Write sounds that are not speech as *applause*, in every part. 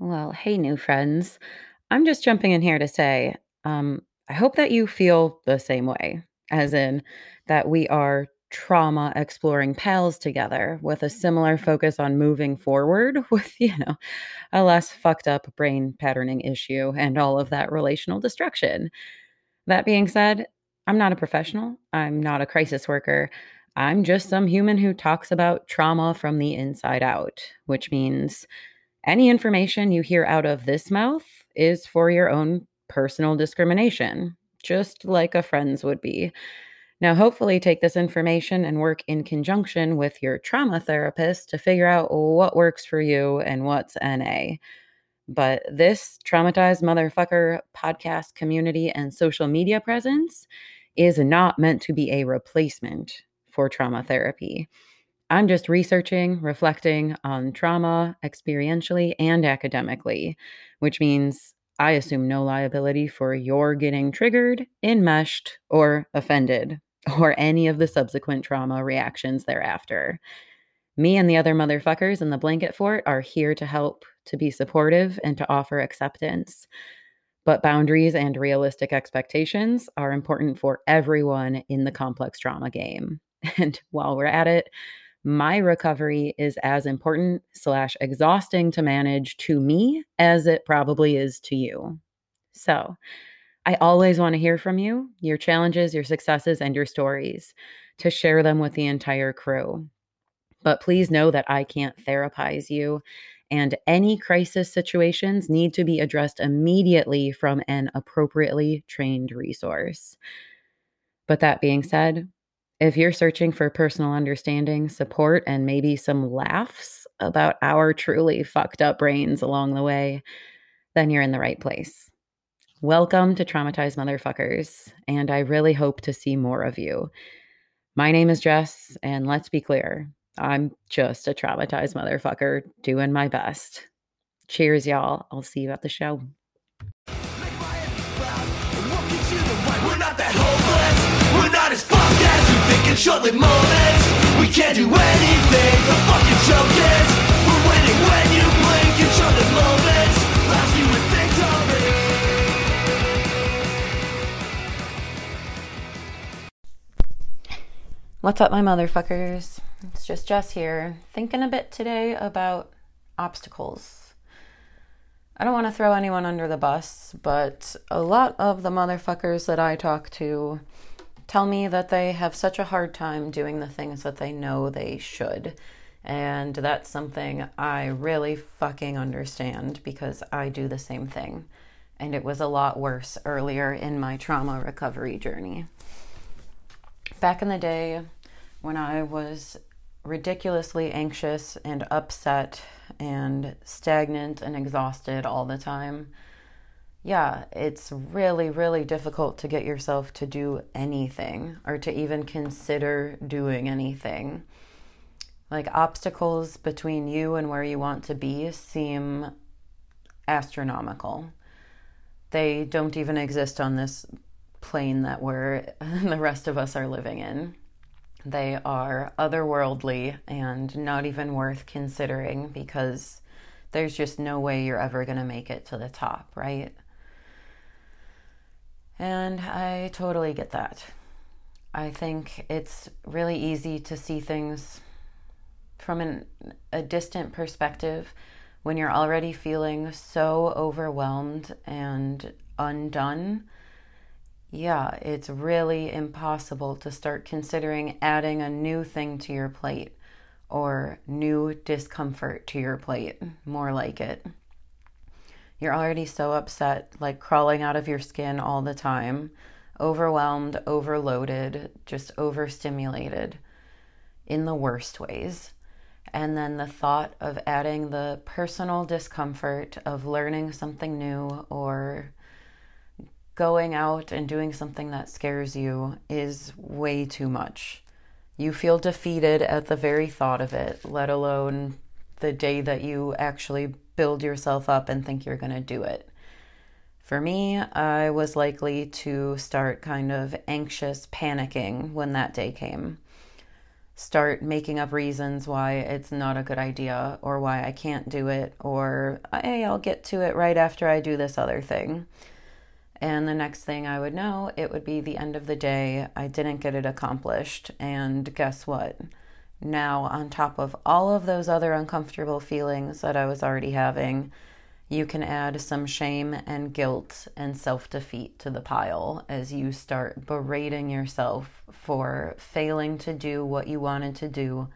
Well, hey, new friends. I'm just jumping in here to say, um, I hope that you feel the same way, as in that we are trauma exploring pals together with a similar focus on moving forward *laughs* with, you know, a less fucked up brain patterning issue and all of that relational destruction. That being said, I'm not a professional, I'm not a crisis worker. I'm just some human who talks about trauma from the inside out, which means any information you hear out of this mouth is for your own personal discrimination, just like a friend's would be. Now, hopefully, take this information and work in conjunction with your trauma therapist to figure out what works for you and what's NA. But this traumatized motherfucker podcast community and social media presence is not meant to be a replacement for trauma therapy. I'm just researching, reflecting on trauma experientially and academically, which means I assume no liability for your getting triggered, enmeshed, or offended, *laughs* or any of the subsequent trauma reactions thereafter. Me and the other motherfuckers in the blanket fort are here to help, to be supportive, and to offer acceptance. But boundaries and realistic expectations are important for everyone in the complex trauma game. *laughs* And while we're at it, my recovery is as important slash exhausting to manage to me as it probably is to you. So I always want to hear from you, your challenges, your successes, and your stories to share them with the entire crew. But please know that I can't therapize you, and any crisis situations need to be addressed immediately from an appropriately trained resource. But that being said, if you're searching for personal understanding, support, and maybe some laughs about our truly fucked up brains along the way, then you're in the right place. Welcome to Traumatized Motherfuckers, and I really hope to see more of you. My name is Jess, and let's be clear I'm just a traumatized motherfucker doing my best. Cheers, y'all. I'll see you at the show. In short-lived moments We can't do anything, the fucking joke is We're winning when you blink in short-lived moments Last you with victory What's up, my motherfuckers? It's just Jess here, thinking a bit today about obstacles. I don't want to throw anyone under the bus, but a lot of the motherfuckers that I talk to tell me that they have such a hard time doing the things that they know they should. And that's something I really fucking understand because I do the same thing. And it was a lot worse earlier in my trauma recovery journey. Back in the day, when I was ridiculously anxious and upset and stagnant and exhausted all the time, yeah, it's really, really difficult to get yourself to do anything or to even consider doing anything. Like obstacles between you and where you want to be seem astronomical. They don't even exist on this plane that we're *laughs* the rest of us are living in. They are otherworldly and not even worth considering because there's just no way you're ever going to make it to the top, right? And I totally get that. I think it's really easy to see things from an, a distant perspective when you're already feeling so overwhelmed and undone. Yeah, it's really impossible to start considering adding a new thing to your plate or new discomfort to your plate, more like it. You're already so upset, like crawling out of your skin all the time, overwhelmed, overloaded, just overstimulated in the worst ways. And then the thought of adding the personal discomfort of learning something new or going out and doing something that scares you is way too much. You feel defeated at the very thought of it, let alone the day that you actually build yourself up and think you're going to do it. For me, I was likely to start kind of anxious, panicking when that day came. start making up reasons why it's not a good idea or why I can't do it or hey, I'll get to it right after I do this other thing. And the next thing I would know, it would be the end of the day. I didn't get it accomplished. And guess what? Now, on top of all of those other uncomfortable feelings that I was already having, you can add some shame and guilt and self defeat to the pile as you start berating yourself for failing to do what you wanted to do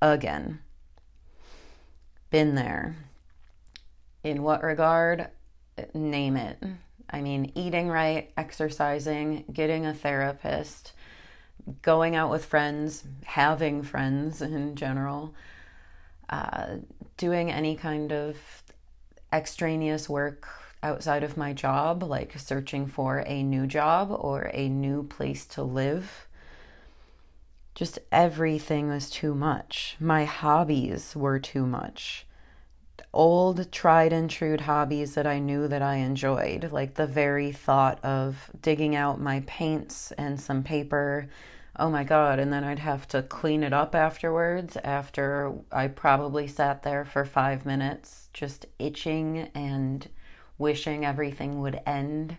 again. Been there. In what regard? Name it. I mean, eating right, exercising, getting a therapist, going out with friends, having friends in general, uh, doing any kind of extraneous work outside of my job, like searching for a new job or a new place to live. Just everything was too much. My hobbies were too much. Old, tried and true hobbies that I knew that I enjoyed, like the very thought of digging out my paints and some paper oh my God. And then I'd have to clean it up afterwards after I probably sat there for five minutes just itching and wishing everything would end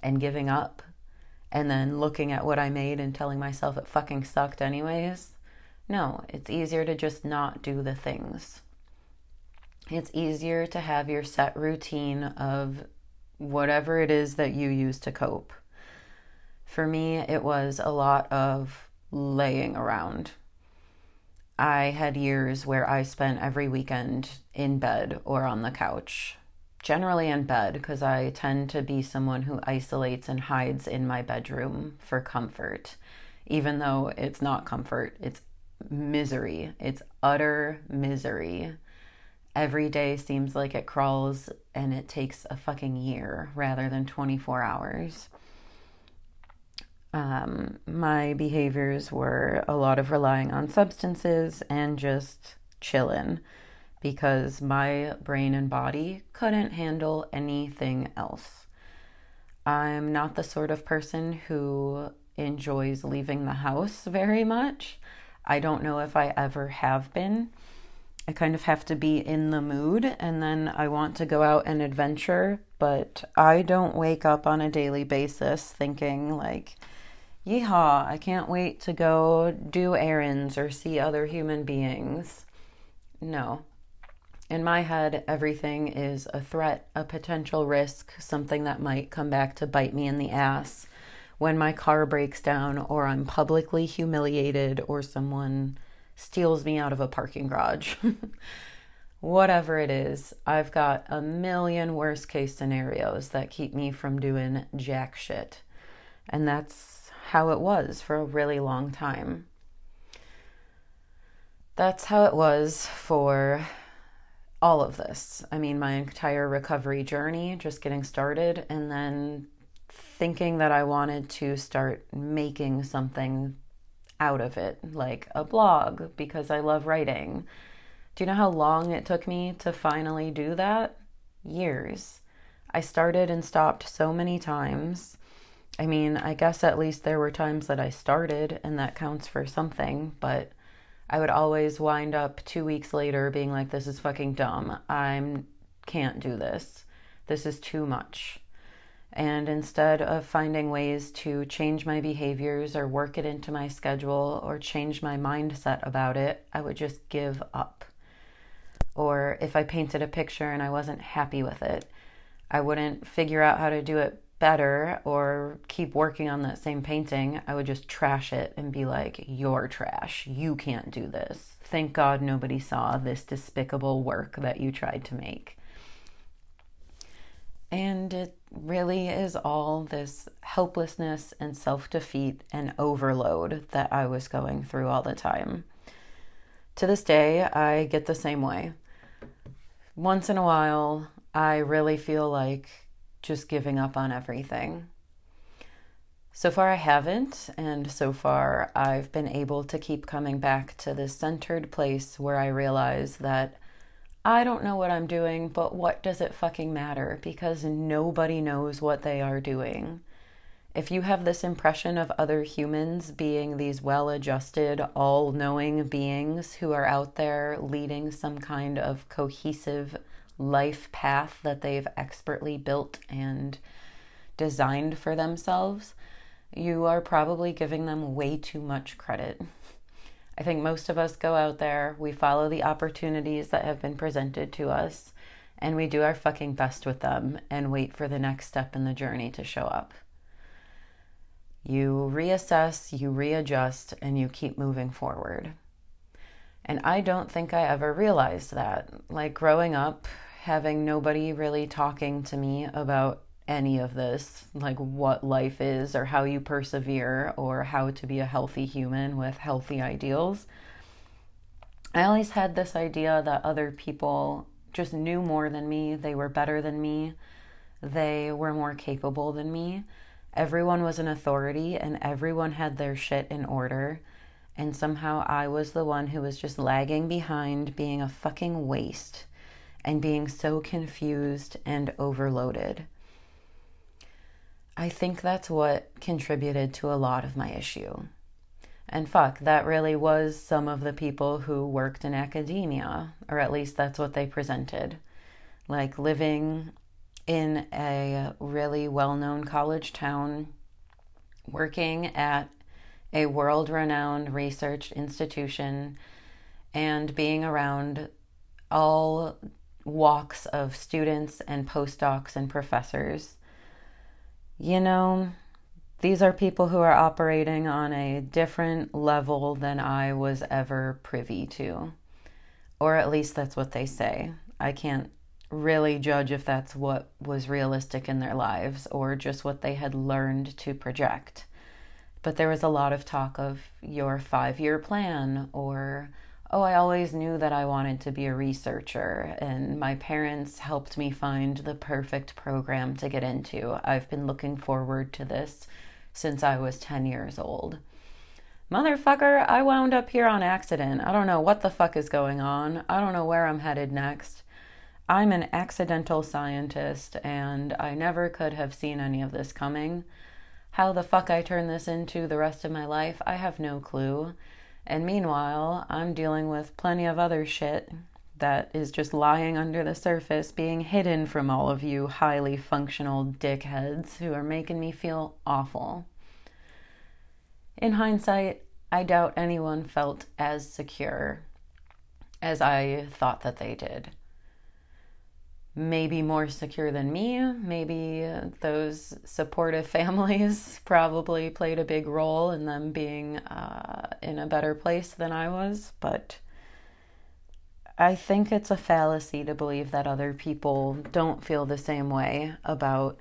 and giving up. And then looking at what I made and telling myself it fucking sucked anyways. No, it's easier to just not do the things. It's easier to have your set routine of whatever it is that you use to cope. For me, it was a lot of laying around. I had years where I spent every weekend in bed or on the couch, generally in bed because I tend to be someone who isolates and hides in my bedroom for comfort, even though it's not comfort, it's misery. It's utter misery. Every day seems like it crawls and it takes a fucking year rather than 24 hours um, my behaviors were a lot of relying on substances and just chilling because my brain and body couldn't handle anything else. I'm not the sort of person who enjoys leaving the house very much. I don't know if I ever have been. I kind of have to be in the mood and then I want to go out and adventure, but I don't wake up on a daily basis thinking like, yeehaw, I can't wait to go do errands or see other human beings. No. In my head, everything is a threat, a potential risk, something that might come back to bite me in the ass when my car breaks down or I'm publicly humiliated or someone steals me out of a parking garage. *laughs* Whatever it is, I've got a million worst case scenarios that keep me from doing jack shit. And that's how it was for a really long time. That's how it was for all of this. I mean, my entire recovery journey, just getting started, and then thinking that I wanted to start making something out of it, like a blog, because I love writing. Do you know how long it took me to finally do that? Years. I started and stopped so many times. I mean, I guess at least there were times that I started and that counts for something, but I would always wind up 2 weeks later being like this is fucking dumb. I can't do this. This is too much. And instead of finding ways to change my behaviors or work it into my schedule or change my mindset about it, I would just give up. Or if I painted a picture and I wasn't happy with it, I wouldn't figure out how to do it better or keep working on that same painting, I would just trash it and be like, You're trash. You can't do this. Thank God nobody saw this despicable work that you tried to make. And it really is all this helplessness and self defeat and overload that I was going through all the time. To this day, I get the same way. Once in a while, I really feel like just giving up on everything. So far, I haven't, and so far, I've been able to keep coming back to this centered place where I realize that I don't know what I'm doing, but what does it fucking matter? Because nobody knows what they are doing. if you have this impression of other humans being these well adjusted, all knowing beings who are out there leading some kind of cohesive life path that they've expertly built and designed for themselves, you are probably giving them way too much credit. I think most of us go out there, we follow the opportunities that have been presented to us, and we do our fucking best with them and wait for the next step in the journey to show up. You reassess, you readjust, and you keep moving forward. And I don't think I ever realized that. Like growing up, having nobody really talking to me about any of this, like what life is or how you persevere or how to be a healthy human with healthy ideals. I always had this idea that other people just knew more than me, they were better than me, they were more capable than me. Everyone was an authority and everyone had their shit in order. And somehow I was the one who was just lagging behind, being a fucking waste and being so confused and overloaded. I think that's what contributed to a lot of my issue. And fuck, that really was some of the people who worked in academia, or at least that's what they presented. Like living in a really well known college town, working at a world renowned research institution, and being around all walks of students and postdocs and professors. You know, these are people who are operating on a different level than I was ever privy to. Or at least that's what they say. I can't really judge if that's what was realistic in their lives or just what they had learned to project. But there was a lot of talk of your five year plan or oh, I always knew that I wanted to be a researcher, and my parents helped me find the perfect program to get into. I've been looking forward to this since I was 10 years old. Motherfucker, I wound up here on accident. I don't know what the fuck is going on. I don't know where I'm headed next. I'm an accidental scientist, and I never could have seen any of this coming. How the fuck I turn this into the rest of my life, I have no clue. And meanwhile, I'm dealing with plenty of other shit that is just lying under the surface, being hidden from all of you highly functional dickheads who are making me feel awful. In hindsight, I doubt anyone felt as secure as I thought that they did maybe more secure than me. Maybe those supportive *laughs* families probably played a big role in them being uh, in a better place than I was. But I think it's a fallacy to believe that other people don't feel the same way about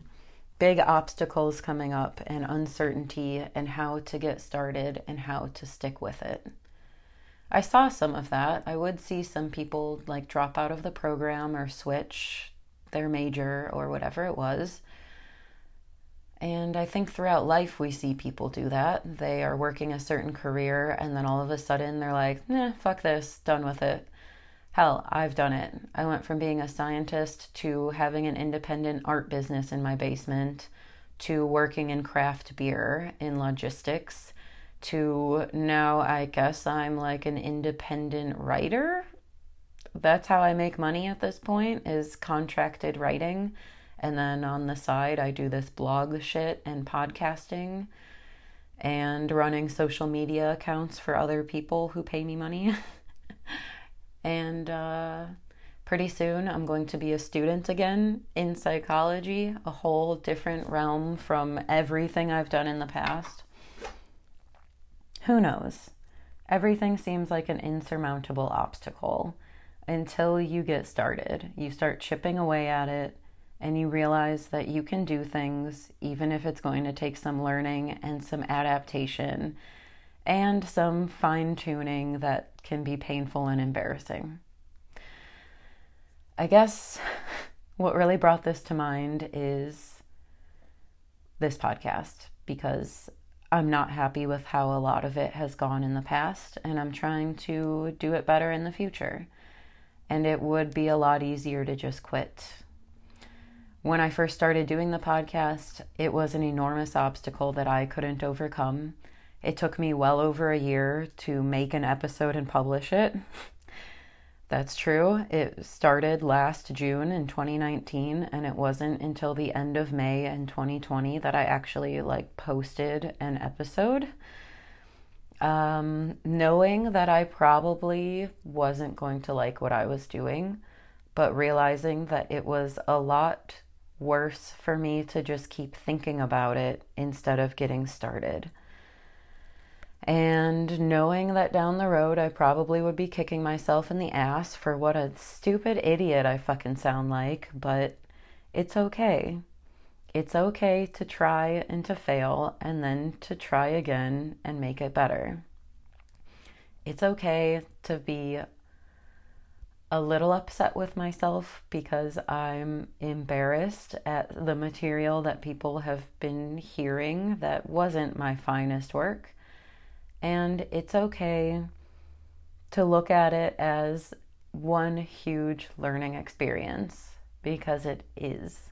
big obstacles coming up and uncertainty and how to get started and how to stick with it. I saw some of that. I would see some people like drop out of the program or switch their major or whatever it was. And I think throughout life we see people do that. They are working a certain career and then all of a sudden they're like, nah, fuck this, done with it. Hell, I've done it. I went from being a scientist to having an independent art business in my basement to working in craft beer in logistics to now I guess I'm like an independent writer. That's how I make money at this point is contracted writing. And then on the side, I do this blog shit and podcasting and running social media accounts for other people who pay me money. *laughs* and uh, pretty soon, I'm going to be a student again in psychology, a whole different realm from everything I've done in the past. Who knows? Everything seems like an insurmountable obstacle until you get started. You start chipping away at it and you realize that you can do things even if it's going to take some learning and some adaptation and some fine tuning that can be painful and embarrassing. I guess *laughs* what really brought this to mind is this podcast because I'm not happy with how a lot of it has gone in the past, and I'm trying to do it better in the future. And it would be a lot easier to just quit. When I first started doing the podcast, it was an enormous obstacle that I couldn't overcome. It took me well over a year to make an episode and publish it. *laughs* That's true. It started last June in 2019 and it wasn't until the end of May in 2020 that I actually like posted an episode. Um, knowing that I probably wasn't going to like what I was doing, but realizing that it was a lot worse for me to just keep thinking about it instead of getting started. And knowing that down the road I probably would be kicking myself in the ass for what a stupid idiot I fucking sound like, but it's okay. It's okay to try and to fail and then to try again and make it better. It's okay to be a little upset with myself because I'm embarrassed at the material that people have been hearing that wasn't my finest work. And it's okay to look at it as one huge learning experience because it is.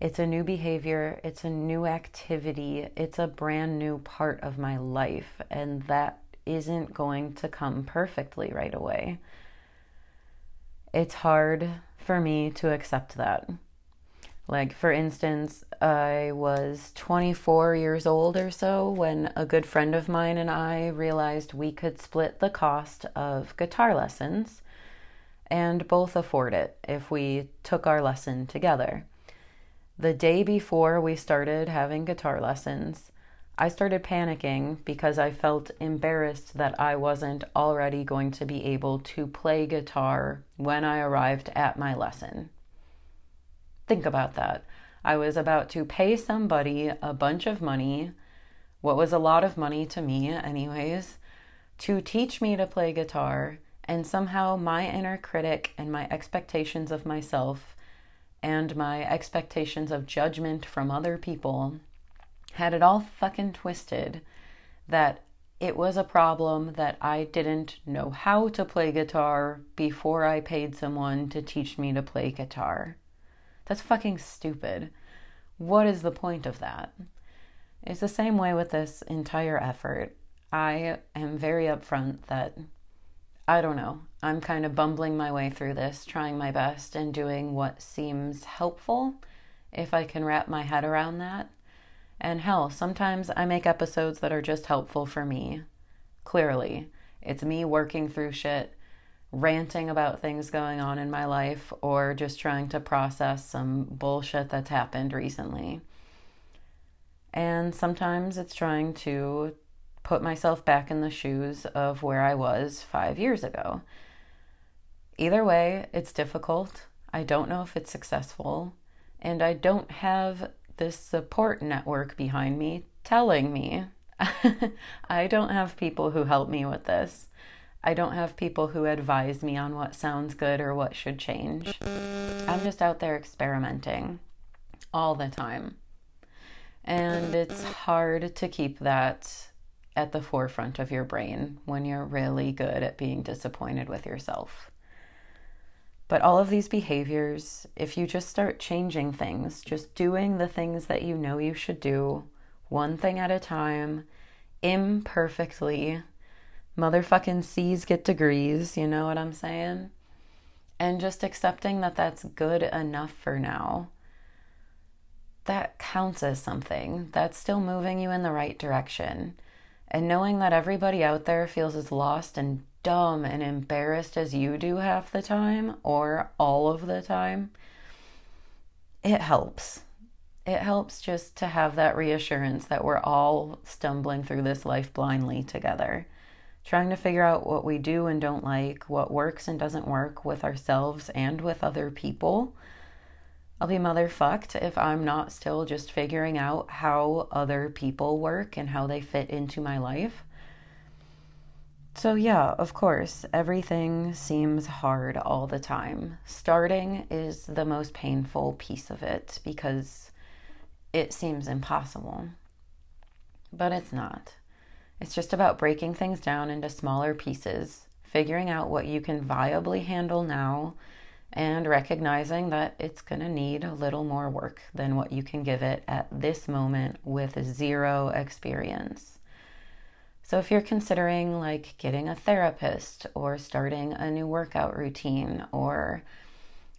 It's a new behavior, it's a new activity, it's a brand new part of my life, and that isn't going to come perfectly right away it's hard for me to accept that. Like, for instance, I was 24 years old or so when a good friend of mine and I realized we could split the cost of guitar lessons and both afford it if we took our lesson together. The day before we started having guitar lessons, I started panicking because I felt embarrassed that I wasn't already going to be able to play guitar when I arrived at my lesson. Think about that. I was about to pay somebody a bunch of money, what was a lot of money to me, anyways, to teach me to play guitar, and somehow my inner critic and my expectations of myself and my expectations of judgment from other people had it all fucking twisted that it was a problem that I didn't know how to play guitar before I paid someone to teach me to play guitar. That's fucking stupid. What is the point of that? It's the same way with this entire effort. I am very upfront that I don't know. I'm kind of bumbling my way through this, trying my best and doing what seems helpful if I can wrap my head around that. And hell, sometimes I make episodes that are just helpful for me. Clearly, it's me working through shit, ranting about things going on in my life, or just trying to process some bullshit that's happened recently. And sometimes it's trying to put myself back in the shoes of where I was five years ago. Either way, it's difficult. I don't know if it's successful. And I don't have this support network behind me telling me. *laughs* I don't have people who help me with this. I don't have people who advise me on what sounds good or what should change. I'm just out there experimenting all the time. And it's hard to keep that at the forefront of your brain when you're really good at being disappointed with yourself. But all of these behaviors, if you just start changing things, just doing the things that you know you should do, one thing at a time, imperfectly, motherfucking C's get degrees, you know what I'm saying? And just accepting that that's good enough for now. That counts as something. That's still moving you in the right direction. And knowing that everybody out there feels as lost and dumb and embarrassed as you do half the time or all of the time, it helps. It helps just to have that reassurance that we're all stumbling through this life blindly together, trying to figure out what we do and don't like, what works and doesn't work with ourselves and with other people. I'll be motherfucked if I'm not still just figuring out how other people work and how they fit into my life. So, yeah, of course, everything seems hard all the time. Starting is the most painful piece of it because it seems impossible. But it's not. It's just about breaking things down into smaller pieces, figuring out what you can viably handle now, and recognizing that it's going to need a little more work than what you can give it at this moment with zero experience. So, if you're considering like getting a therapist or starting a new workout routine or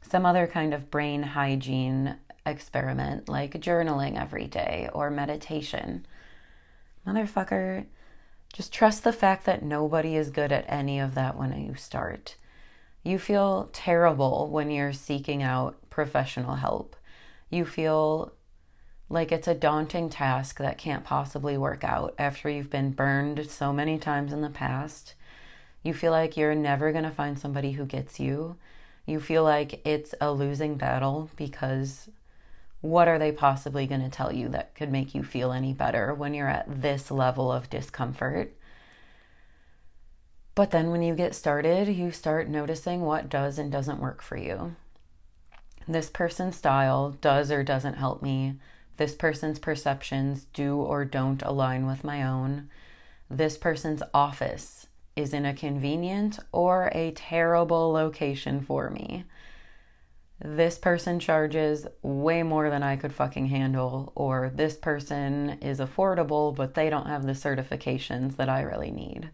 some other kind of brain hygiene experiment like journaling every day or meditation, motherfucker, just trust the fact that nobody is good at any of that when you start. You feel terrible when you're seeking out professional help. You feel like it's a daunting task that can't possibly work out after you've been burned so many times in the past. You feel like you're never going to find somebody who gets you. You feel like it's a losing battle because what are they possibly going to tell you that could make you feel any better when you're at this level of discomfort? But then when you get started, you start noticing what does and doesn't work for you. This person's style does or doesn't help me. This person's perceptions do or don't align with my own. This person's office is in a convenient or a terrible location for me. This person charges way more than I could fucking handle, or this person is affordable, but they don't have the certifications that I really need.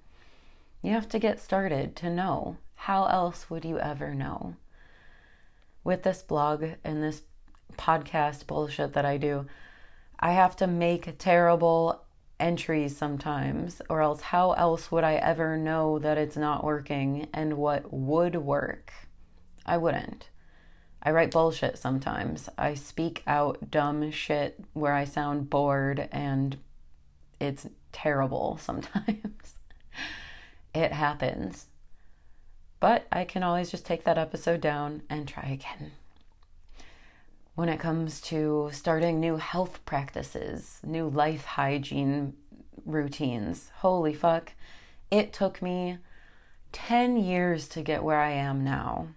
You have to get started to know. How else would you ever know? With this blog and this podcast bullshit that I do, I have to make terrible entries sometimes, or else how else would I ever know that it's not working and what would work? I wouldn't. I write bullshit sometimes. I speak out dumb shit where I sound bored and it's terrible *laughs* sometimes it happens. But I can always just take that episode down and try again. When it comes to starting new health practices, new life hygiene routines, holy fuck, it took me 10 years to get where I am now.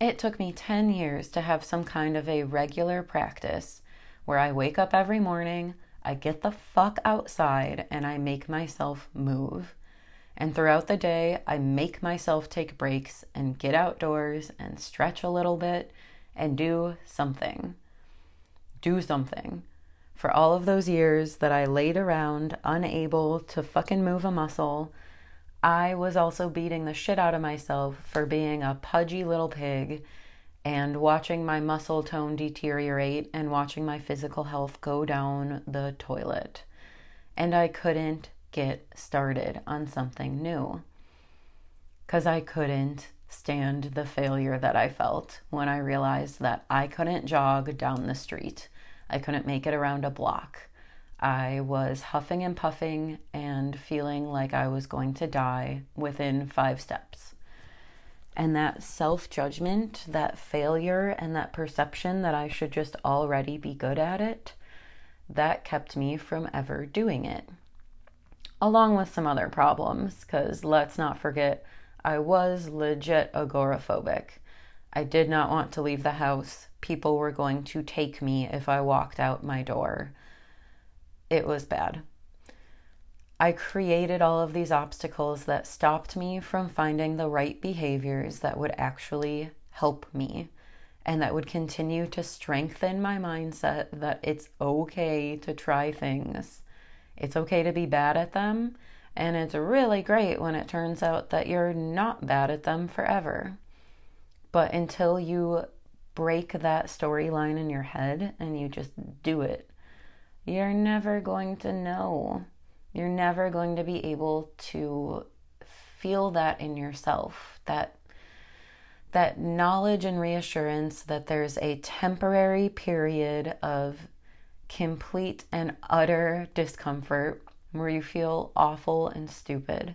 It took me 10 years to have some kind of a regular practice where I wake up every morning, I get the fuck outside, and I make myself move. And throughout the day, I make myself take breaks and get outdoors and stretch a little bit and do something. Do something. For all of those years that I laid around unable to fucking move a muscle, I was also beating the shit out of myself for being a pudgy little pig and watching my muscle tone deteriorate and watching my physical health go down the toilet. And I couldn't get started on something new. Because I couldn't stand the failure that I felt when I realized that I couldn't jog down the street. I couldn't make it around a block. I was huffing and puffing and feeling like I was going to die within five steps. And that self judgment, that failure, and that perception that I should just already be good at it, that kept me from ever doing it along with some other problems, because let's not forget, I was legit agoraphobic. I did not want to leave the house. People were going to take me if I walked out my door. It was bad. I created all of these obstacles that stopped me from finding the right behaviors that would actually help me and that would continue to strengthen my mindset that it's okay to try things it's okay to be bad at them, and it's really great when it turns out that you're not bad at them forever. But until you break that storyline in your head and you just do it, you're never going to know. You're never going to be able to feel that in yourself, that that knowledge and reassurance that there's a temporary period of complete and utter discomfort where you feel awful and stupid.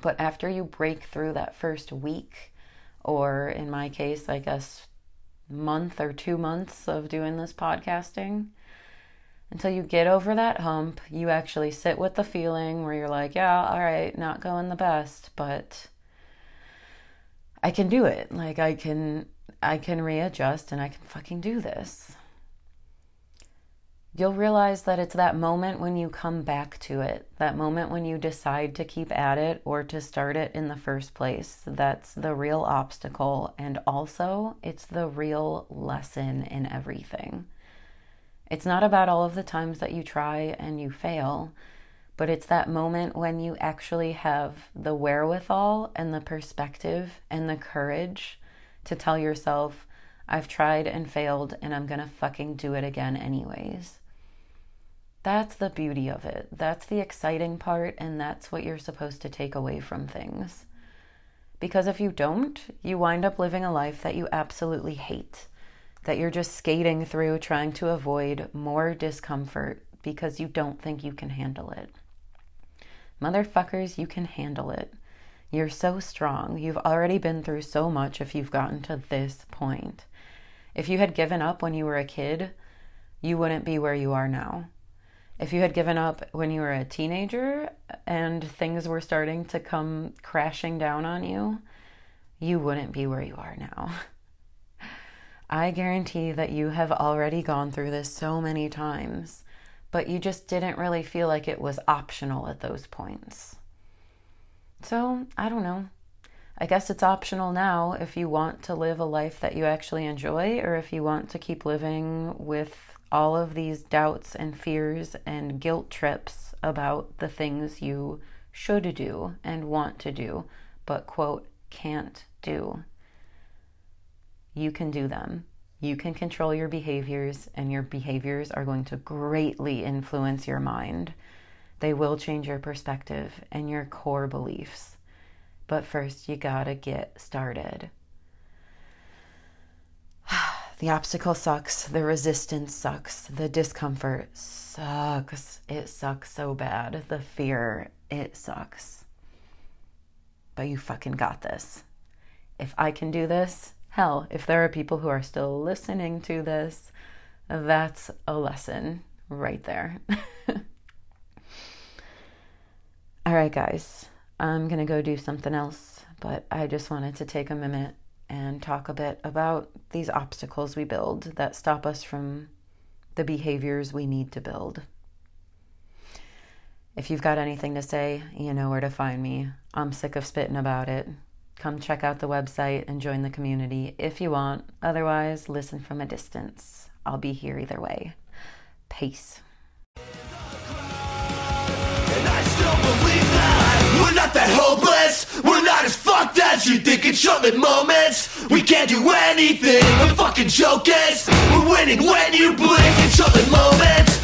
But after you break through that first week, or in my case, I guess, month or two months of doing this podcasting, until you get over that hump, you actually sit with the feeling where you're like, yeah, all right, not going the best, but I can do it. Like I can I can readjust and I can fucking do this you'll realize that it's that moment when you come back to it, that moment when you decide to keep at it or to start it in the first place. That's the real obstacle. And also, it's the real lesson in everything. It's not about all of the times that you try and you fail, but it's that moment when you actually have the wherewithal and the perspective and the courage to tell yourself, I've tried and failed and I'm gonna fucking do it again, anyways. That's the beauty of it. That's the exciting part, and that's what you're supposed to take away from things. Because if you don't, you wind up living a life that you absolutely hate, that you're just skating through trying to avoid more discomfort because you don't think you can handle it. Motherfuckers, you can handle it. You're so strong. You've already been through so much if you've gotten to this point. If you had given up when you were a kid, you wouldn't be where you are now if you had given up when you were a teenager and things were starting to come crashing down on you, you wouldn't be where you are now. *laughs* I guarantee that you have already gone through this so many times, but you just didn't really feel like it was optional at those points. So, I don't know. I guess it's optional now if you want to live a life that you actually enjoy or if you want to keep living with all of these doubts and fears and guilt trips about the things you should do and want to do, but, quote, can't do. You can do them. You can control your behaviors, and your behaviors are going to greatly influence your mind. They will change your perspective and your core beliefs. But first, you gotta get started. *sighs* The obstacle sucks. The resistance sucks. The discomfort sucks. It sucks so bad. The fear, it sucks. But you fucking got this. If I can do this, hell, if there are people who are still listening to this, that's a lesson right there. *laughs* All right, guys, I'm going to go do something else, but I just wanted to take a minute and talk a bit about these obstacles we build that stop us from the behaviors we need to build. If you've got anything to say, you know where to find me. I'm sick of spitting about it. Come check out the website and join the community if you want. Otherwise, listen from a distance. I'll be here either way. Peace. We're not that hopeless, we're not as fucked as you think in short-lived moments We can't do anything, the fucking joke is We're winning when you blink in short-lived moments